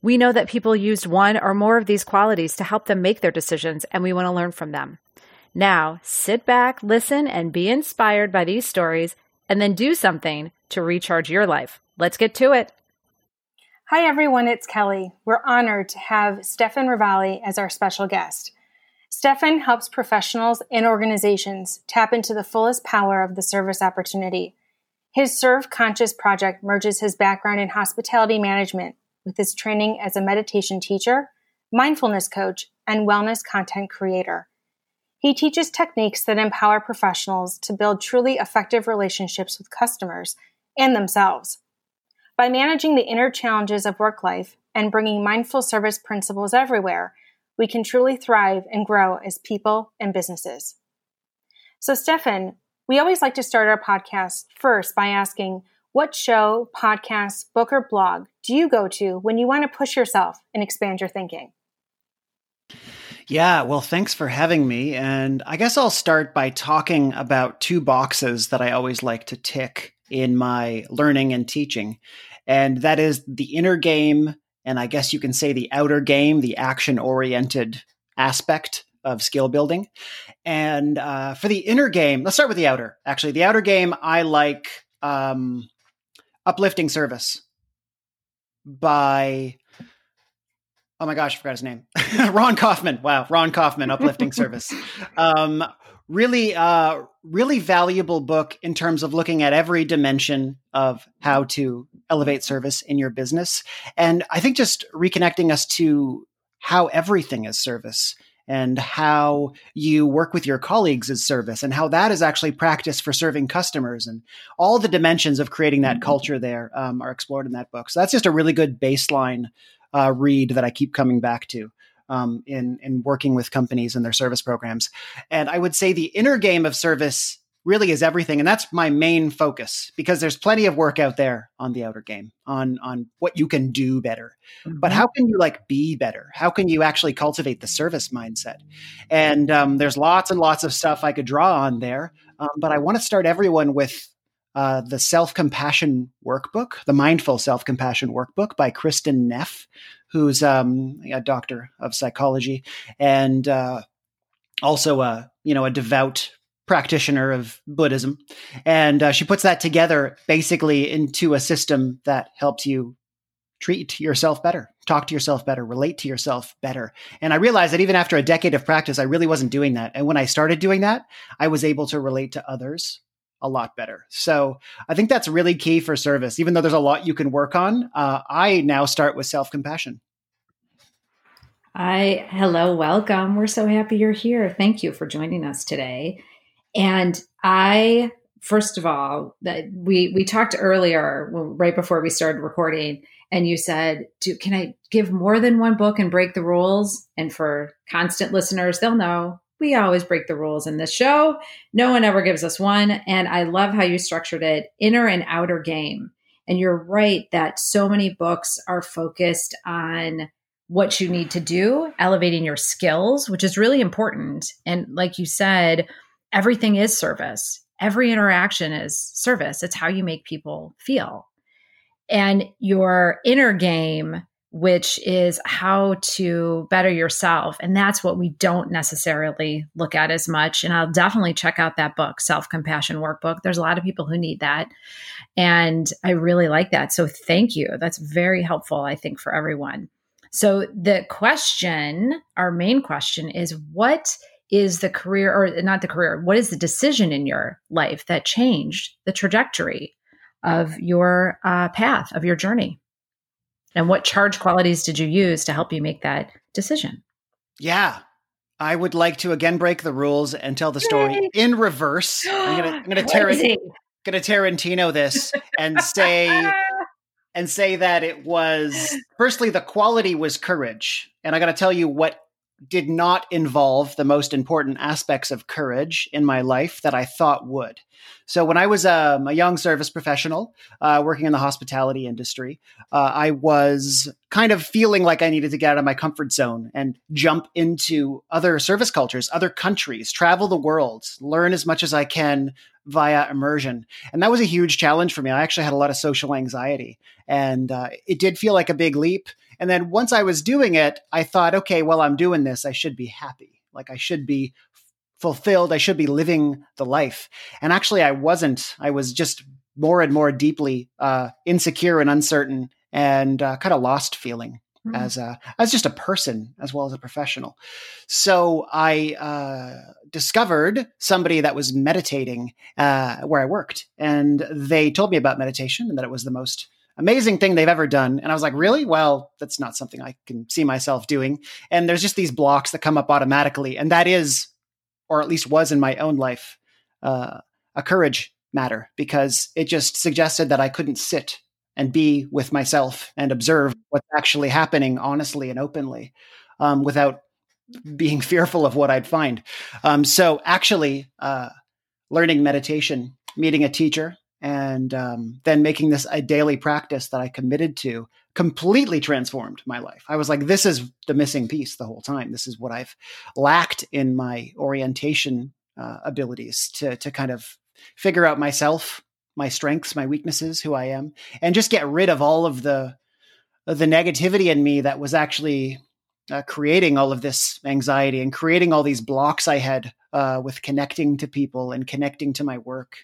We know that people used one or more of these qualities to help them make their decisions, and we want to learn from them. Now, sit back, listen, and be inspired by these stories, and then do something to recharge your life. Let's get to it. Hi, everyone, it's Kelly. We're honored to have Stefan Ravalli as our special guest. Stefan helps professionals and organizations tap into the fullest power of the service opportunity. His Serve Conscious project merges his background in hospitality management with his training as a meditation teacher, mindfulness coach, and wellness content creator. He teaches techniques that empower professionals to build truly effective relationships with customers and themselves. By managing the inner challenges of work life and bringing mindful service principles everywhere, we can truly thrive and grow as people and businesses. So, Stefan, we always like to start our podcast first by asking what show, podcast, book, or blog do you go to when you want to push yourself and expand your thinking? Yeah, well, thanks for having me. And I guess I'll start by talking about two boxes that I always like to tick in my learning and teaching. And that is the inner game, and I guess you can say the outer game, the action oriented aspect of skill building. And uh, for the inner game, let's start with the outer. Actually, the outer game, I like um, Uplifting Service by, oh my gosh, I forgot his name. Ron Kaufman. Wow, Ron Kaufman, Uplifting Service. Um, really, uh, really valuable book in terms of looking at every dimension of how to elevate service in your business. And I think just reconnecting us to how everything is service and how you work with your colleagues as service and how that is actually practice for serving customers and all the dimensions of creating that mm-hmm. culture there um, are explored in that book so that's just a really good baseline uh, read that i keep coming back to um, in in working with companies and their service programs and i would say the inner game of service really is everything. And that's my main focus because there's plenty of work out there on the outer game on, on what you can do better. Mm-hmm. But how can you like be better? How can you actually cultivate the service mindset? And um, there's lots and lots of stuff I could draw on there. Um, but I want to start everyone with uh, the Self Compassion Workbook, the Mindful Self Compassion Workbook by Kristin Neff, who's um, a doctor of psychology and uh, also a you know a devout practitioner of Buddhism. And uh, she puts that together basically into a system that helps you treat yourself better, talk to yourself better, relate to yourself better. And I realized that even after a decade of practice, I really wasn't doing that. And when I started doing that, I was able to relate to others a lot better. So I think that's really key for service. Even though there's a lot you can work on, uh, I now start with self compassion. Hi, hello, welcome. We're so happy you're here. Thank you for joining us today. And I, first of all, that we we talked earlier, right before we started recording, and you said, "Can I give more than one book and break the rules?" And for constant listeners, they'll know we always break the rules in this show. No one ever gives us one, and I love how you structured it: inner and outer game. And you're right that so many books are focused on what you need to do, elevating your skills, which is really important. And like you said, everything is service. Every interaction is service. It's how you make people feel. And your inner game, which is how to better yourself. And that's what we don't necessarily look at as much. And I'll definitely check out that book, Self Compassion Workbook. There's a lot of people who need that. And I really like that. So thank you. That's very helpful, I think, for everyone. So the question, our main question is what is the career or not the career what is the decision in your life that changed the trajectory of your uh, path of your journey? And what charge qualities did you use to help you make that decision? Yeah. I would like to again break the rules and tell the story Yay. in reverse. I'm gonna i'm gonna tear it gonna tarantino this and say and say that it was firstly the quality was courage. And i gotta tell you what did not involve the most important aspects of courage in my life that I thought would. So, when I was um, a young service professional uh, working in the hospitality industry, uh, I was kind of feeling like I needed to get out of my comfort zone and jump into other service cultures, other countries, travel the world, learn as much as I can via immersion. And that was a huge challenge for me. I actually had a lot of social anxiety, and uh, it did feel like a big leap. And then once I was doing it, I thought, okay, well, I'm doing this. I should be happy. Like I should be fulfilled. I should be living the life. And actually, I wasn't. I was just more and more deeply uh, insecure and uncertain and uh, kind of lost feeling mm-hmm. as a as just a person as well as a professional. So I uh, discovered somebody that was meditating uh, where I worked, and they told me about meditation and that it was the most amazing thing they've ever done. And I was like, really? Well, that's not something I can see myself doing. And there's just these blocks that come up automatically. And that is, or at least was in my own life, uh, a courage matter because it just suggested that I couldn't sit and be with myself and observe what's actually happening honestly and openly um, without being fearful of what I'd find. Um, so actually, uh, learning meditation, meeting a teacher, and um, then making this a daily practice that I committed to completely transformed my life. I was like, this is the missing piece the whole time. This is what I've lacked in my orientation uh, abilities to to kind of figure out myself, my strengths, my weaknesses, who I am, and just get rid of all of the the negativity in me that was actually uh, creating all of this anxiety and creating all these blocks I had uh, with connecting to people and connecting to my work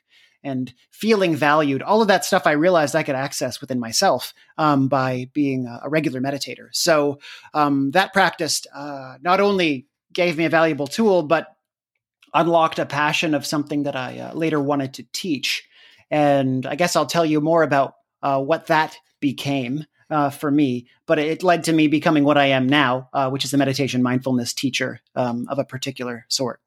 and feeling valued. All of that stuff I realized I could access within myself um, by being a, regular meditator. So um, that practice uh, not only gave me a valuable tool, but unlocked a passion of something that I uh, later wanted to teach. And I guess I'll tell you more about uh, what that became. Uh, for me, but it led to me becoming what I am now, uh, which is a meditation mindfulness teacher um, of a particular sort.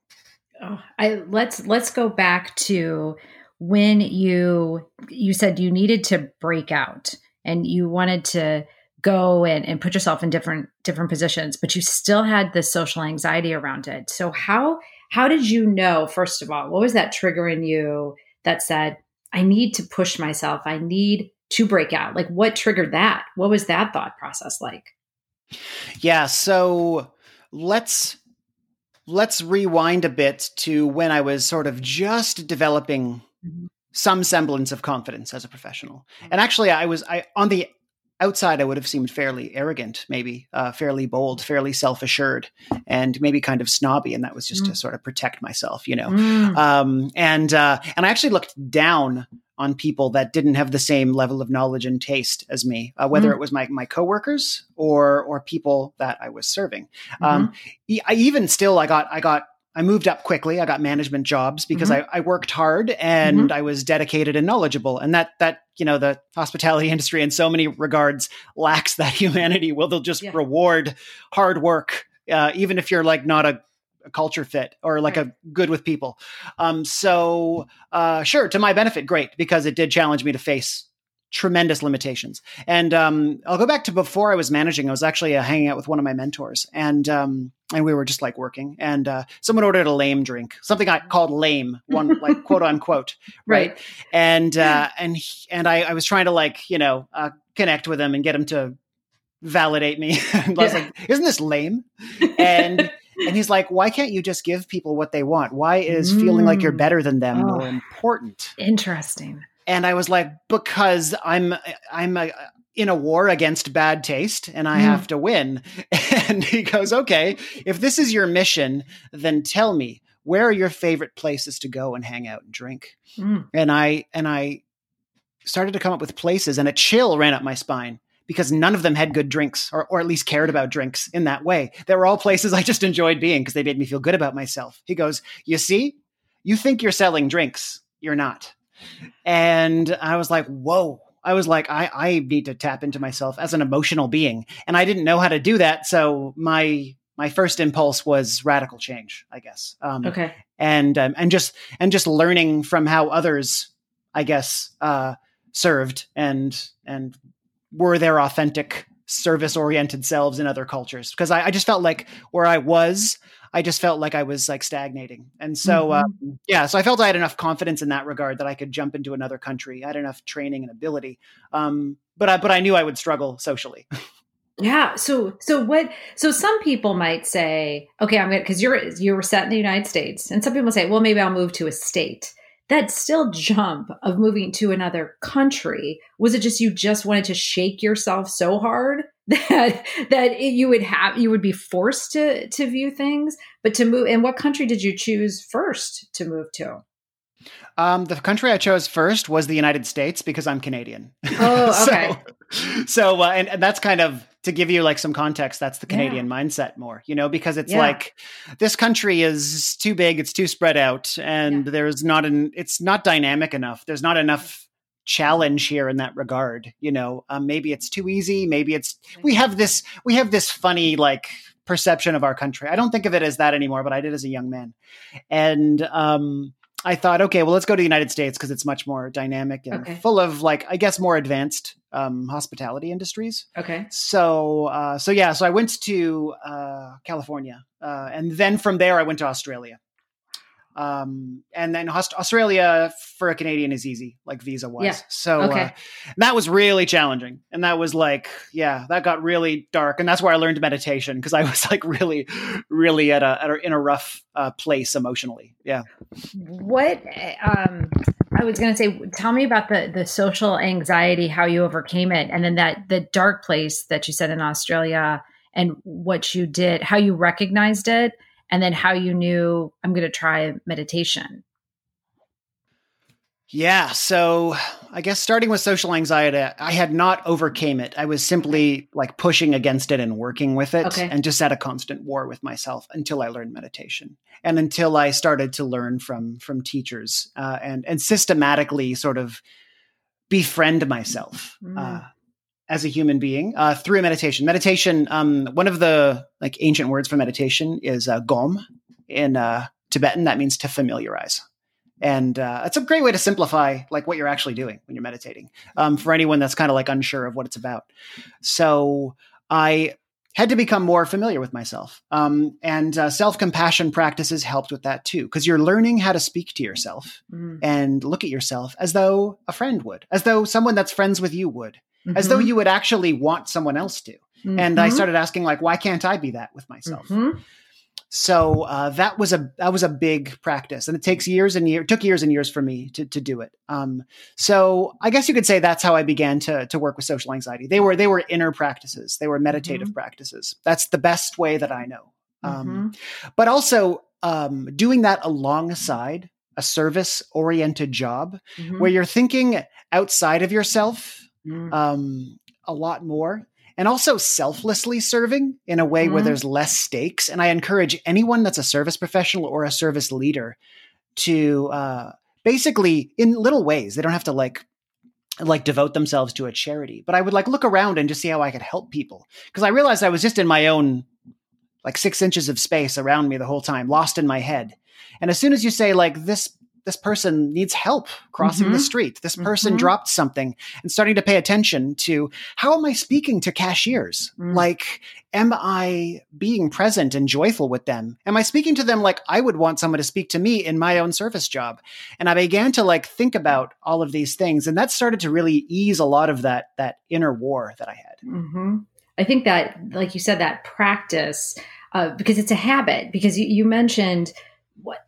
Oh, I let's let's go back to when you you said you needed to break out and you wanted to go and, and put yourself in different different positions but you still had the social anxiety around it. So how how did you know first of all what was that trigger in you that said i need to push myself. I need to break out. Like what triggered that? What was that thought process like? Yeah so let's let's rewind a bit to when i was sort of just developing mm-hmm. some semblance of confidence as a professional. Mm-hmm. And actually, I was I on the outside, I would have seemed fairly arrogant, maybe uh, fairly bold, fairly self assured, and maybe kind of snobby. And that was just mm. to sort of protect myself, you know. Mm. Um, and uh, and I actually looked down on people that didn't have the same level of knowledge and taste as me, uh, whether mm. it was my my coworkers or or people that I was serving. Um, mm-hmm. Um, I even still I got I got I moved up quickly. I got management jobs because mm-hmm. I, I, worked hard and mm-hmm. I was dedicated and knowledgeable. And that that you know the hospitality industry in so many regards lacks that humanity. Well, they'll just yeah. reward hard work, uh, even if you're like not a, a culture fit or like right. a good with people. Um, so uh, sure, to my benefit, great because it did challenge me to face tremendous limitations. And um, I'll go back to before I was managing. I was actually uh, hanging out with one of my mentors, and um, and we were just like working. And uh, someone ordered a lame drink, something I called lame, one like quote unquote, right? right. And uh, and he, and I, I, was trying to like you know uh, connect with him and get him to validate me. and I was like, "Isn't this lame?" And and he's like, "Why can't you just give people what they want? Why is mm. feeling like you're mm. better than them oh, more important?" Interesting and I was like, because I'm I'm a, in a war against bad taste and I mm. have to win. And he goes, okay, if this is your mission, then tell me where are your favorite places to go and hang out and drink. Mm. And I and I started to come up with places, and a chill ran up my spine because none of them had good drinks or, or at least cared about drinks in that way. They were all places I just enjoyed being because they made me feel good about myself. He goes, You see, you think you're selling drinks, you're not. And I was like, Whoa. I was like, I, I need to tap into myself as an emotional being. And I didn't know how to do that. So my my first impulse was radical change, I guess. Um, okay. And um, and just and just learning from how others, I guess, uh, served and and were their authentic service oriented selves in other cultures because I, I, just felt like where I was, I just felt like I was like stagnating. And so, mm-hmm. um, yeah, so I felt I had enough confidence in that regard that I could jump into another country. I had enough training and ability. Um, but I, but I knew I would struggle socially. yeah. So, so what, so some people might say, okay, I'm going to, cause you're, you were set in the United States and some people say, well, maybe I'll move to a state that still jump of moving to another country was it just you just wanted to shake yourself so hard that that it, you would have you would be forced to to view things but to move and what country did you choose first to move to um, the country I chose first was the United States because I'm Canadian. Oh, okay. so, so uh, and, and, that's kind of to give you like some context. That's the Canadian yeah. mindset more, you know, because it's yeah. like this country is too big, it's too spread out, and yeah. there's not an, it's not dynamic enough. There's not enough challenge here in that regard. You know, um, maybe it's too easy. Maybe it's we have this we have this funny like perception of our country. I don't think of it as that anymore, but I did as a young man, and um I thought, okay, well, let's go to the United States because it's much more dynamic and okay. full of like, I guess, more advanced um, hospitality industries. Okay. So, uh, so yeah, so I went to uh, California, uh, and then from there I went to Australia. Um, and then Australia for a Canadian is easy, like visa wise. Yeah. So okay. uh, that was really challenging. And that was like, yeah, that got really dark. And that's where I learned meditation because I was like really, really at a, at a in a rough uh, place emotionally. Yeah. What, um, I was going to say, tell me about the, the social anxiety, how you overcame it. And then that, the dark place that you said in Australia and what you did, how you recognized it and then how you knew I'm going to try meditation. Yeah, so I guess starting with social anxiety, I had not overcame it. I was simply like pushing against it and working with it okay. and just at a constant war with myself until I learned meditation and until I started to learn from from teachers uh, and and systematically sort of befriend myself. Mm. Uh, as a human being uh, through meditation. Meditation, um, one of the like ancient words for meditation is uh, gom in uh, Tibetan. That means to familiarize, and uh, it's a great way to simplify like what you're actually doing when you're meditating. Um, for anyone that's kind of like unsure of what it's about, so I had to become more familiar with myself, um, and uh, self compassion practices helped with that too, because you're learning how to speak to yourself mm. and look at yourself as though a friend would, as though someone that's friends with you would mm-hmm. as though mm-hmm. you would actually want someone else to. Mm-hmm. And I mm-hmm. started asking, like, why can't I be that with myself? Mm-hmm. So uh, that was a that was a big practice, and it takes years and years. Took years and years for me to to do it. Um, so I guess you could say that's how I began to to work with social anxiety. They were they were inner practices. They were meditative mm-hmm. practices. That's the best way that I know. Um, but also um, doing that alongside a service oriented job where you're thinking outside of yourself mm. um, a lot more and also selflessly serving in a way mm. where mm-hmm. there's less stakes. And I encourage anyone that's a service professional or a service leader to uh, basically, in little ways, they don't have to like like devote themselves to a charity, but I would like look around and just see how I could help people because I realized I was just in my own like six inches of space around me the whole time, lost in my head. And as soon as you say like this this person needs help crossing mm-hmm. the street. This person mm-hmm. dropped something and starting to pay attention to how am I speaking to cashiers? Mm. Like, am I being present and joyful with them? Am I speaking to them like I would want someone to speak to me in my own service job? And I began to like think about all of these things. And that started to really ease a lot of that, that inner war that I had. Mm-hmm. I think that, like you said, that practice, uh, because it's a habit, because you, you mentioned,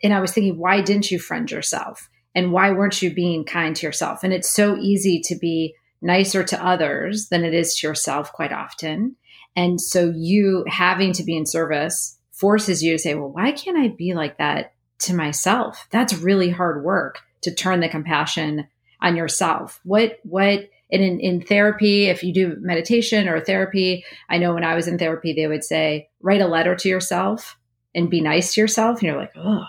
and I was thinking, why didn't you friend yourself? And why weren't you being kind to yourself? And it's so easy to be nicer to others than it is to yourself quite often. And so you having to be in service forces you to say, well, why can't I be like that to myself? That's really hard work to turn the compassion on yourself. What, what, And in, in therapy, if you do meditation or therapy, I know when I was in therapy, they would say, write a letter to yourself and be nice to yourself. And you're like, oh,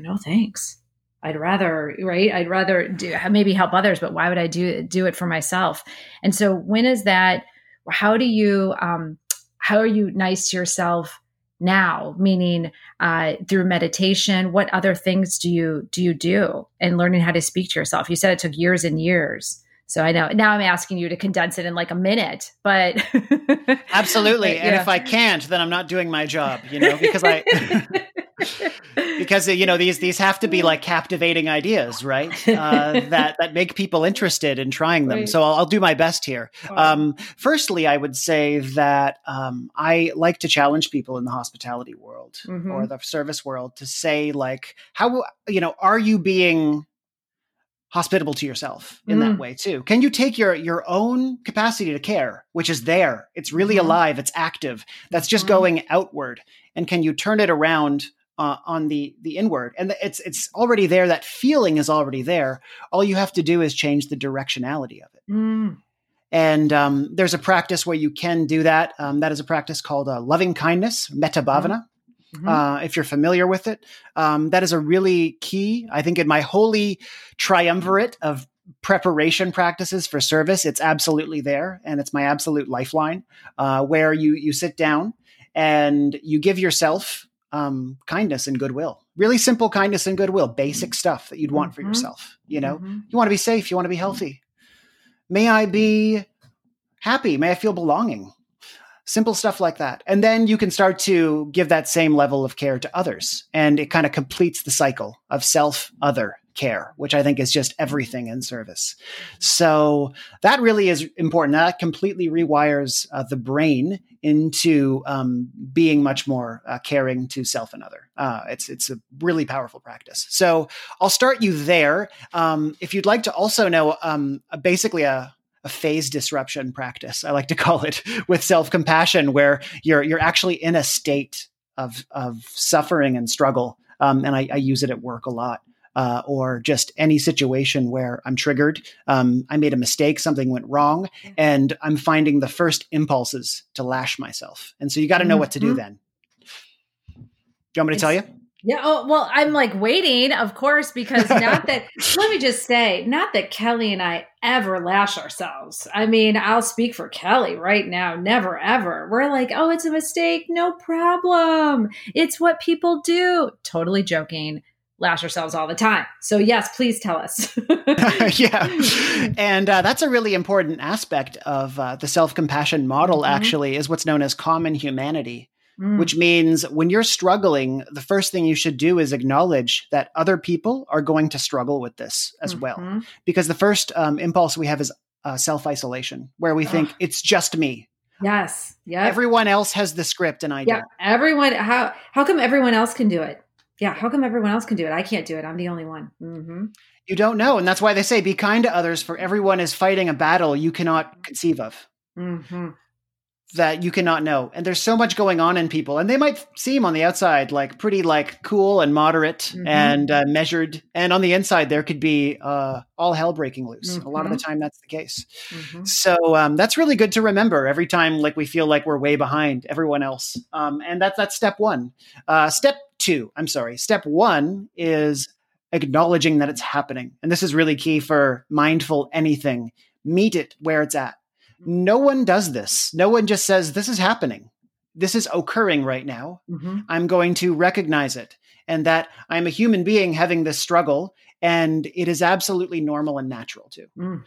no thanks. I'd rather, right? I'd rather do maybe help others, but why would I do do it for myself? And so, when is that? How do you, um, how are you nice to yourself now? Meaning, uh, through meditation. What other things do you do you do? And learning how to speak to yourself. You said it took years and years. So I know now I'm asking you to condense it in like a minute, but absolutely. But. And if I can't, then I'm not doing my job, you know, because I because you know these these have to be like captivating ideas, right? Uh, that that make people interested in trying them. Right. So I'll, I'll, do my best here. Um, firstly, I would say that um, I like to challenge people in the hospitality world mm-hmm. or the service world to say like, how you know, are you being hospitable to yourself in mm. that way too. Can you take your your own capacity to care, which is there, it's really mm-hmm. alive, it's active, that's just mm-hmm. going outward, and can you turn it around uh, on the the inward? And it's it's already there. That feeling is already there. All you have to do is change the directionality of it. Mm. And um, there's a practice where you can do that. Um, that is a practice called uh, loving kindness, metta bhavana. Mm-hmm. Uh, if you're familiar with it. Um, that is a really key, I think, in my holy triumvirate of preparation practices for service. It's absolutely there, and it's my absolute lifeline. Uh, where you you sit down and you give yourself um, kindness and goodwill. Really simple kindness and goodwill, basic stuff that you'd want mm-hmm. for yourself. You know, mm-hmm. you want to be safe, you want to be healthy. May I be happy? May I feel belonging? Simple stuff like that. And then you can start to give that same level of care to others. And it kind of completes the cycle of self other care, which I think is just everything in service. So that really is important. That completely rewires uh, the brain into um, being much more uh, caring to self and other. Uh, it's it's a really powerful practice. So I'll start you there. Um, if you'd like to also know um, basically a a phase disruption practice, I like to call it, with self compassion, where you're you're actually in a state of of suffering and struggle. Um, and I, I, use it at work a lot, uh, or just any situation where I'm triggered. Um, I made a mistake, something went wrong, and I'm finding the first impulses to lash myself. And so you got to know mm-hmm. what to do mm-hmm. then. Do you want me to it's, tell you? Yeah. Oh, well, I'm like waiting, of course, because not that, let me just say, not that Kelly and I ever lash ourselves. I mean, I'll speak for Kelly right now. Never, ever. We're like, oh, it's a mistake. No problem. It's what people do. Totally joking. Lash ourselves all the time. So, yes, please tell us. yeah. And uh, that's a really important aspect of uh, the self compassion model, mm-hmm. actually, is what's known as common humanity mm. which means when you're struggling, the first thing you should do is acknowledge that other people are going to struggle with this as mm-hmm. well. Because the first um, impulse we have is uh, self isolation, where we think it's just me. Yes. Yeah. Everyone else has the script and I yeah. don't. Everyone. How how come everyone else can do it? Yeah. How come everyone else can do it? I can't do it. I'm the only one. Mm-hmm. You don't know, and that's why they say be kind to others. For everyone is fighting a battle you cannot conceive of. Mm-hmm that you cannot know. And there's so much going on in people, and they might seem on the outside like pretty like cool and moderate mm-hmm. and uh, measured, and on the inside there could be uh, all hell breaking loose. Mm-hmm. A lot of the mm-hmm. time, that's the case. Mm-hmm. So um, that's really good to remember every time like we feel like we're way behind everyone else. Um, and that's that's step one. Uh, step two, I'm sorry. Step one is acknowledging that it's happening, and this is really key for mindful anything. Meet it where it's at no one does this. No one just says, This is happening. This is occurring right now. Mm-hmm. I'm going to recognize it and that I'm a human being having this struggle and it is absolutely normal and natural too. Mm.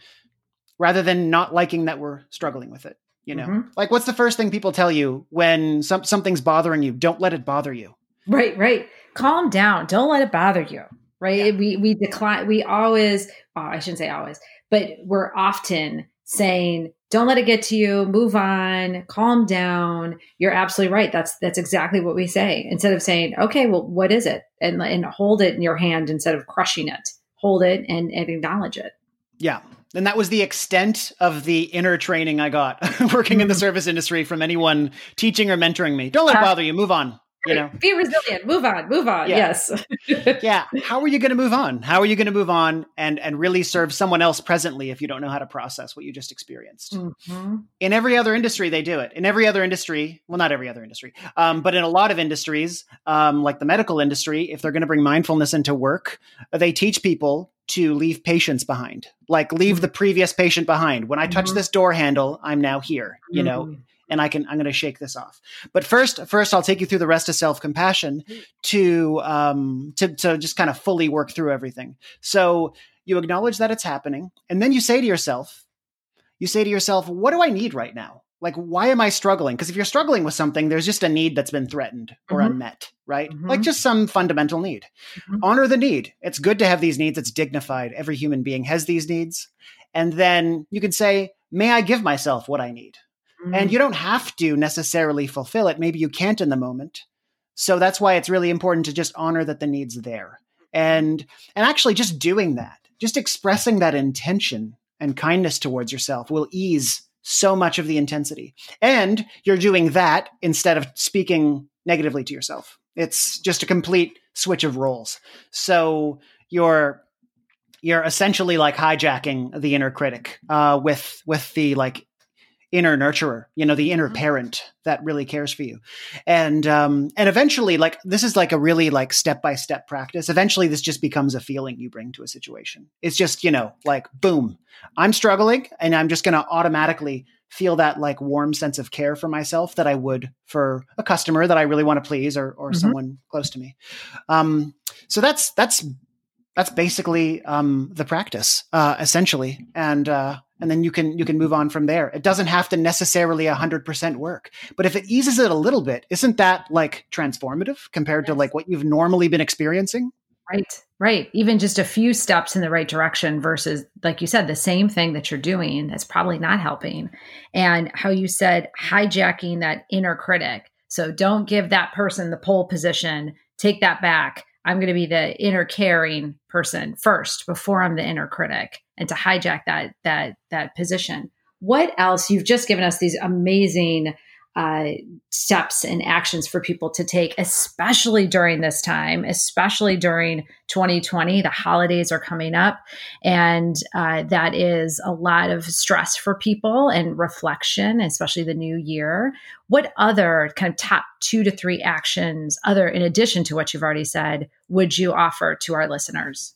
Rather than not liking that we're struggling with it, you know. Mm-hmm. Like what's the first thing people tell you when some, something's bothering you? Don't let it bother you. Right, right. Calm down. Don't let it bother you. Right? Yeah. We we decline we always oh, I shouldn't say always, but we're often saying don't let it get to you. Move on. Calm down. You're absolutely right. That's that's exactly what we say. Instead of saying okay well what is it? And and hold it in your hand instead of crushing it. Hold it and, and acknowledge it. Yeah. And that was the extent of the inner training i got working in the mm-hmm. service industry from anyone teaching or mentoring me. Don't let it bother you. Move on you know. Be resilient. Move on. Move on. Yeah. yes. Yeah. How are you going to move on? How are you going to move on and and really serve someone else presently if you don't know how to process what you just experienced? Mm-hmm. in every other industry they do it. In every other industry well not every other industry um, but in a lot of industries um, like the medical industry if they're going to bring mindfulness into work they teach people to leave patients behind. Like leave mm-hmm. the previous patient behind. When i touch mm-hmm. this door handle i'm now here you know? Mm-hmm and I can I'm going to shake this off. But first, first I'll take you through the rest of self compassion to um to to just kind of fully work through everything. So you acknowledge that it's happening, and then you say to yourself, you say to yourself, what do I need right now? Like, why am I struggling? Because if you're struggling with something, there's just a need that's been threatened or mm-hmm. unmet, right? Mm-hmm. Like just some fundamental need. Mm-hmm. Honor the need. It's good to have these needs. It's dignified. Every human being has these needs. And then you can say, may I give myself what I need? Mm. And you don't have to necessarily fulfill it. Maybe you can't in the moment. So that's why it's really important to just honor that the need's there. And and actually just doing that, just expressing that intention and kindness towards yourself will ease so much of the intensity. And you're doing that instead of speaking negatively to yourself. It's just a complete switch of roles. So you're you're essentially like hijacking the inner critic uh, with with the like inner nurturer, you know, the inner mm-hmm. parent that really cares for you. And um and eventually like this is like a really like step-by-step practice. Eventually this just becomes a feeling you bring to a situation. It's just, you know, like boom, I'm struggling and I'm just going to automatically feel that like warm sense of care for myself that I would for a customer that I really want to please or or mm-hmm. someone close to me. Um so that's that's that's basically um, the practice uh, essentially and uh, and then you can you can move on from there. It doesn't have to necessarily 100% work. But if it eases it a little bit, isn't that like transformative compared to like what you've normally been experiencing? Right. Right. Even just a few steps in the right direction versus like you said the same thing that you're doing that's probably not helping. And how you said hijacking that inner critic. So don't give that person the pole position. Take that back I'm going to be the inner caring person first before I'm the inner critic and to hijack that that that position. What else? You've just given us these amazing uh, steps and actions for people to take, especially during this time, especially during 2020. The holidays are coming up, and uh, that is a lot of stress for people and reflection, especially the new year. What other kind of top two to three actions, other in addition to what you've already said, would you offer to our listeners?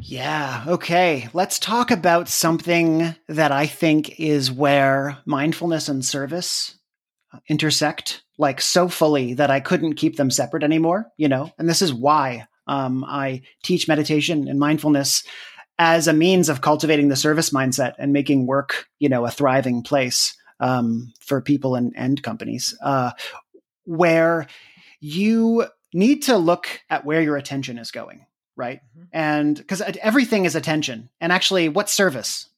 Yeah. Okay. Let's talk about something that I think is where mindfulness and service intersect like so fully that I couldn't keep them separate anymore, you know? And this is why um, I teach meditation and mindfulness as a means of cultivating the service mindset and making work, you know, a thriving place um, for people and, and companies, uh, where you need to look at where your attention is going right? Mm-hmm. And because everything is attention. And actually, what service?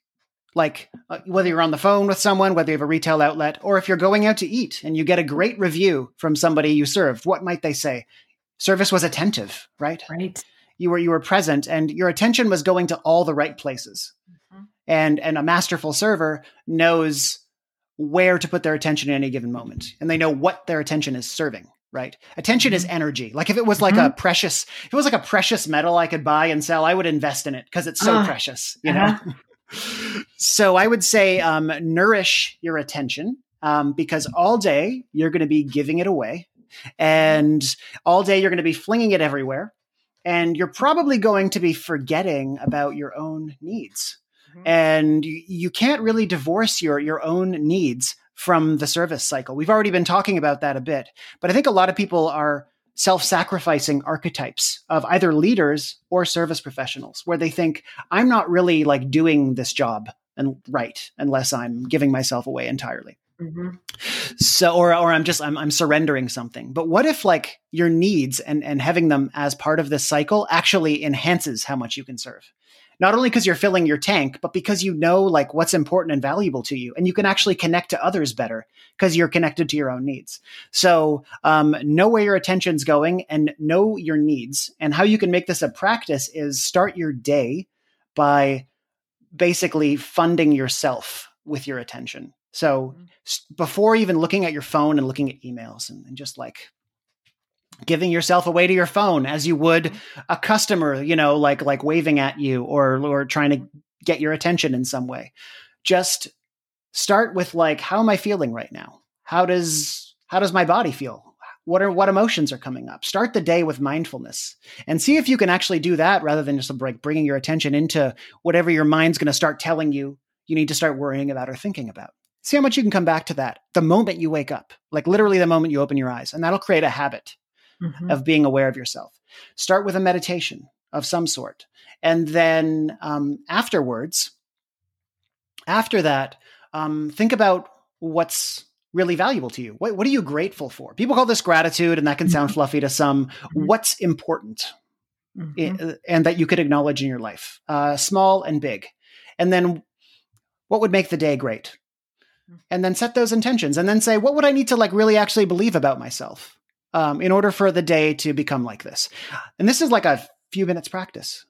Like uh, whether you're on the phone with someone, whether you have a retail outlet, or if you're going out to eat and you get a great review from somebody you served, what might they say? Service was attentive, right? Right. You were you were present, and your attention was going to all the right places. Mm-hmm. And and a masterful server knows where to put their attention at any given moment, and they know what their attention is serving right? Attention is mm-hmm. energy. Like if it was like mm-hmm. a precious, if it was like a precious metal I could buy and sell, I would invest in it because it's so uh, precious, you uh-huh. know? so I would say um, nourish your attention um, because all day you're going to be giving it away and all day you're going to be flinging it everywhere. And you're probably going to be forgetting about your own needs. Mm-hmm. And you, you can't really divorce your, your own needs from the service cycle. We've already been talking about that a bit, but I think a lot of people are self sacrificing archetypes of either leaders or service professionals where they think, I'm not really like doing this job and right unless I'm giving myself away entirely. Mm-hmm. So, or, or I'm just, I'm, I'm surrendering something. But what if like your needs and, and having them as part of this cycle actually enhances how much you can serve? not only because you're filling your tank, but because you know like what's important and valuable to you, and you can actually connect to others better because you're connected to your own needs. So um, know where your attention's going and know your needs. And how you can make this a practice is start your day by basically funding yourself with your attention. So mm-hmm. before even looking at your phone and looking at emails and, and, just like giving yourself away to your phone as you would mm-hmm. a customer, you know, like like waving at you or or trying to get your attention in some way. Just start with like how am I feeling right now? How does how does my body feel? What are what emotions are coming up? Start the day with mindfulness and see if you can actually do that rather than just like bringing your attention into whatever your mind's going to start telling you you need to start worrying about or thinking about. See how much you can come back to that the moment you wake up, like literally the moment you open your eyes, and that'll create a habit mm-hmm. of being aware of yourself. Start with a meditation of some sort, and then um, afterwards, after that, um, think about what's really valuable to you. What, what are you grateful for? People call this gratitude, and that can sound mm-hmm. fluffy to some. Mm-hmm. What's important? Mm-hmm. and that you could acknowledge in your life, uh, small and big. And then what would make the day great? And then set those intentions and then say what would i need to like really actually believe about myself um, in order for the day to become like this? And this is like a few minutes practice.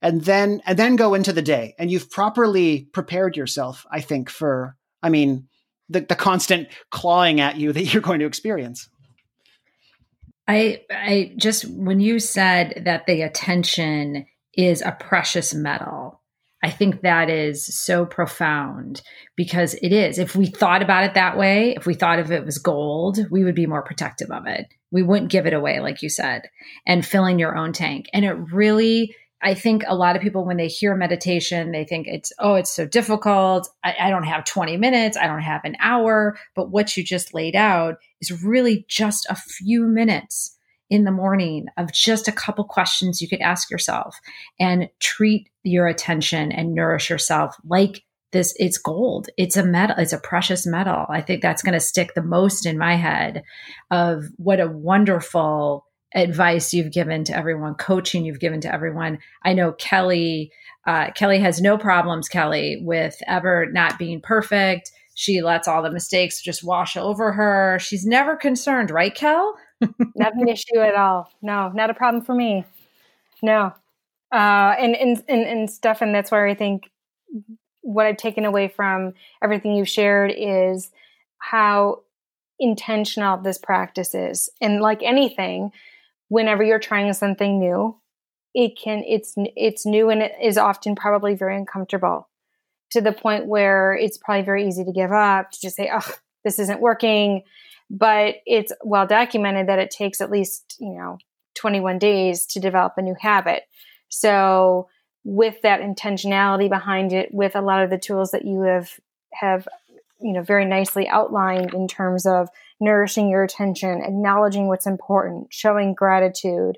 And then and then go into the day. And you've properly prepared yourself i think for i mean the, the constant clawing at you that you're going to experience. I i just when you said that the attention is a precious metal I think that is so profound because it is. If we thought about it that way, if we thought of it was gold, we would be more protective of it. We wouldn't give it away, like you said, and filling your own tank. And it really, I think a lot of people, when they hear meditation, they think it's, oh, it's so difficult. I, I don't have 20 minutes. I don't have an hour. But what you just laid out is really just a few minutes in the morning of just a couple questions you could ask yourself and treat your attention and nourish yourself like this it's gold. It's a metal it's a precious metal. I think that's going to stick the most in my head of what a wonderful advice you've given to everyone coaching you've given to everyone. I know kelly uh, kelly has no problems kelly with ever not being perfect. She lets all the mistakes just wash over her. She's never concerned right kel not an issue at all. No, not a problem for me. No. Uh, and, and, and, and Stefan, that's where I think what I've taken away from everything you've shared is how intentional this practice is. And like anything, whenever you're trying something new, it can, it's, it's new and it is often probably very uncomfortable to the point where it's probably very easy to give up, to just say, oh, this isn't working but it's well documented that it takes at least you know 21 days to develop a new habit. So with that intentionality behind it with a lot of the tools that you have have you know very nicely outlined in terms of nourishing your attention acknowledging what's important showing gratitude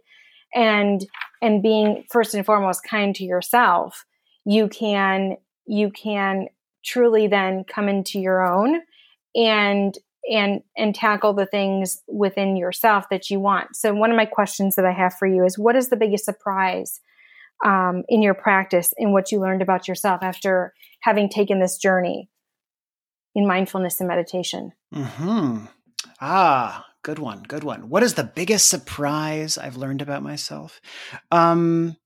and and being first and foremost kind to yourself you can you can truly then come into your own and and and tackle the things within yourself that you want. So one of my questions that I have for you is what is the biggest surprise um, in your practice in what you learned about yourself after having taken this journey in mindfulness and meditation? Hmm. Ah, good one. Good one. What is the biggest surprise I've learned about myself? Um,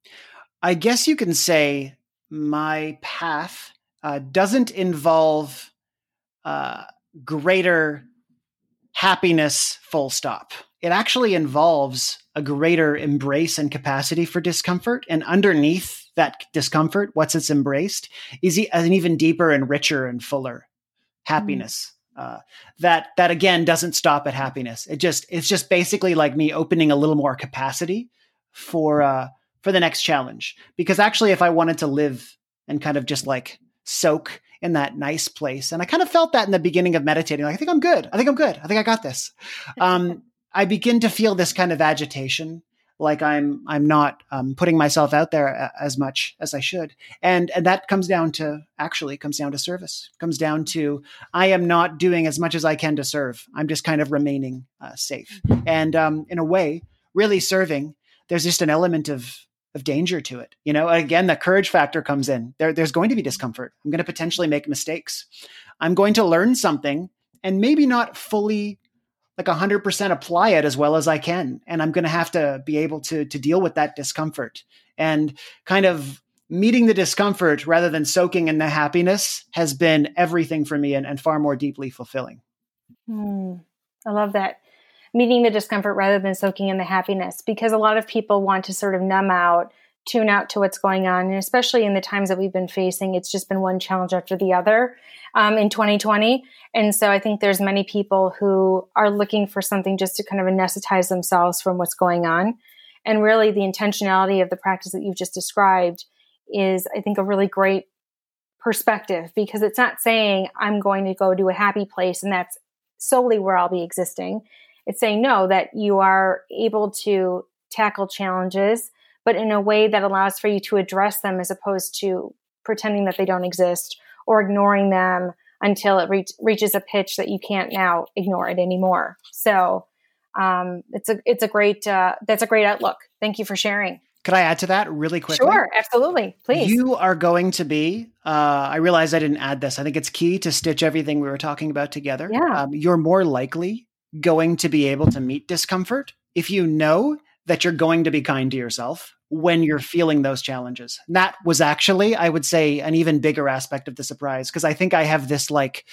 I guess you can say my path uh, doesn't involve. Uh, greater happiness, full stop. It actually involves a greater embrace and capacity for discomfort. And underneath that discomfort, what's it's embraced is an even deeper and richer and fuller happiness. Mm. Uh, that that again doesn't stop at happiness. It just it's just basically like me opening a little more capacity for uh, for the next challenge. Because actually, if I wanted to live and kind of just like soak in that nice place. And I kind of felt that in the beginning of meditating. Like, I think I'm good. I think I'm good. I think I got this. Um, I begin to feel this kind of agitation, like I'm I'm not um, putting myself out there as much as I should, and and that comes down to actually comes down to service. Comes down to I am not doing as much as I can to serve. I'm just kind of remaining uh, safe, and um, in a way, really serving. There's just an element of of danger to it. You know, again, the courage factor comes in. There, there's going to be discomfort. I'm going to potentially make mistakes. I'm going to learn something and maybe not fully like 100% apply it as well as I can. And I'm going to have to be able to, to deal with that discomfort and kind of meeting the discomfort rather than soaking in the happiness has been everything for me and, and far more deeply fulfilling. Mm, I love that. Meeting the discomfort rather than soaking in the happiness, because a lot of people want to sort of numb out, tune out to what's going on. And especially in the times that we've been facing, it's just been one challenge after the other um, in 2020. And so I think there's many people who are looking for something just to kind of anesthetize themselves from what's going on. And really, the intentionality of the practice that you've just described is, I think, a really great perspective because it's not saying I'm going to go to a happy place and that's solely where I'll be existing. It's saying no, that you are able to tackle challenges, but in a way that allows for you to address them as opposed to pretending that they don't exist or ignoring them until it reach, reaches a pitch that you can't now ignore it anymore. So um, it's a it's a great uh, that's a great outlook. Thank you for sharing. Could I add to that really quickly? Sure, absolutely. Please. You are going to be, uh, I realize I didn't add this. I think it's key to stitch everything we were talking about together. Yeah. Um, you're more likely going to be able to meet discomfort if you know that you're going to be kind to yourself when you're feeling those challenges. And that was actually, I would say, an even bigger aspect of the surprise because I think I have this like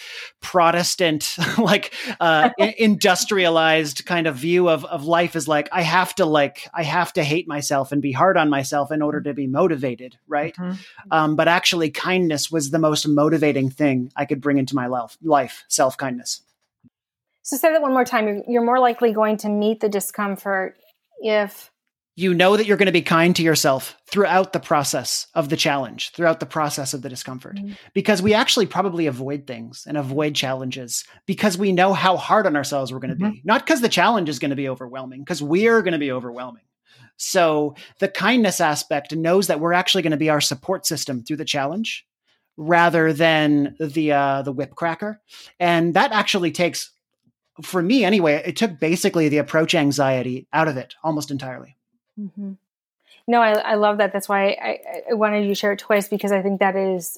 Protestant, like uh, industrialized kind of view of of life is like I have to like I have to hate myself and be hard on myself in order to be motivated, right? Mm-hmm. Um, but actually, kindness was the most motivating thing I could bring into my life. Life, self kindness. So say that one more time. You're, you're more likely going to meet the discomfort if you know that you're going to be kind to yourself throughout the process of the challenge, throughout the process of the discomfort. Mm-hmm. Because we actually probably avoid things and avoid challenges because we know how hard on ourselves we're going to mm-hmm. be. Not because the challenge is going to be overwhelming, because we're going to be overwhelming. So the kindness aspect knows that we're actually going to be our support system through the challenge rather than the uh, the whip cracker. And that actually takes for me anyway, it took basically the approach anxiety out of it almost entirely. Mm-hmm. No, I, I, love that. That's why I, I, wanted you to share it twice because I think that is,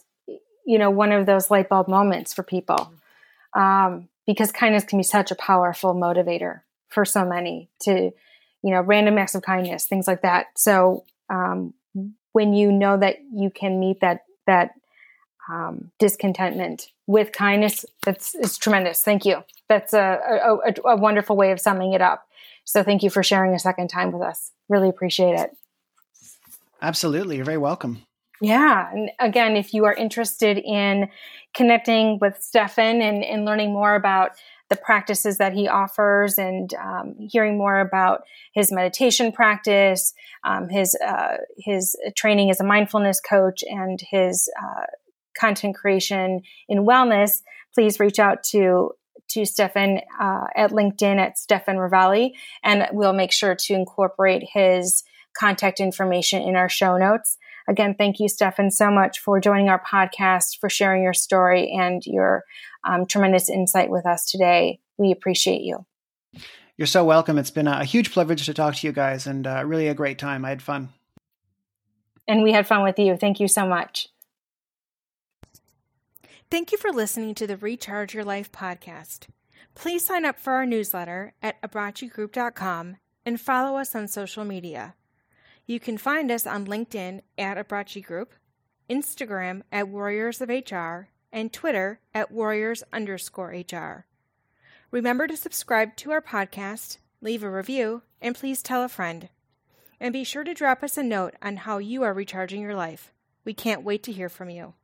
you know, one of those light bulb moments for people. Um, because kindness can be such a powerful motivator for so many to, you know, random acts of kindness, things like that. So um, when you know that you can meet that that um, discontentment with kindness, that's it's tremendous. Thank you. That's a, a, a wonderful way of summing it up. So thank you for sharing a second time with us. Really appreciate it. Absolutely. You're very welcome. Yeah. And again, if you are interested in connecting with Stefan and, and learning more about the practices that he offers and um, hearing more about his meditation practice, um, his uh, his training as a mindfulness coach, and his uh, content creation in wellness, please reach out to to Stefan uh, at LinkedIn at Stefan Ravalli, and we'll make sure to incorporate his contact information in our show notes. Again, thank you, Stefan, so much for joining our podcast, for sharing your story and your um, tremendous insight with us today. We appreciate you. You're so welcome. It's been a huge privilege to talk to you guys and uh, really a great time. I had fun. And we had fun with you. Thank you so much. Thank you for listening to the Recharge Your Life podcast. Please sign up for our newsletter at abbraccigroup.com and follow us on social media. You can find us on LinkedIn at Abbracci Group, Instagram at Warriors of HR, and Twitter at Warriors underscore HR. Remember to subscribe to our podcast, leave a review, and please tell a friend. And be sure to drop us a note on how you are recharging your life. We can't wait to hear from you.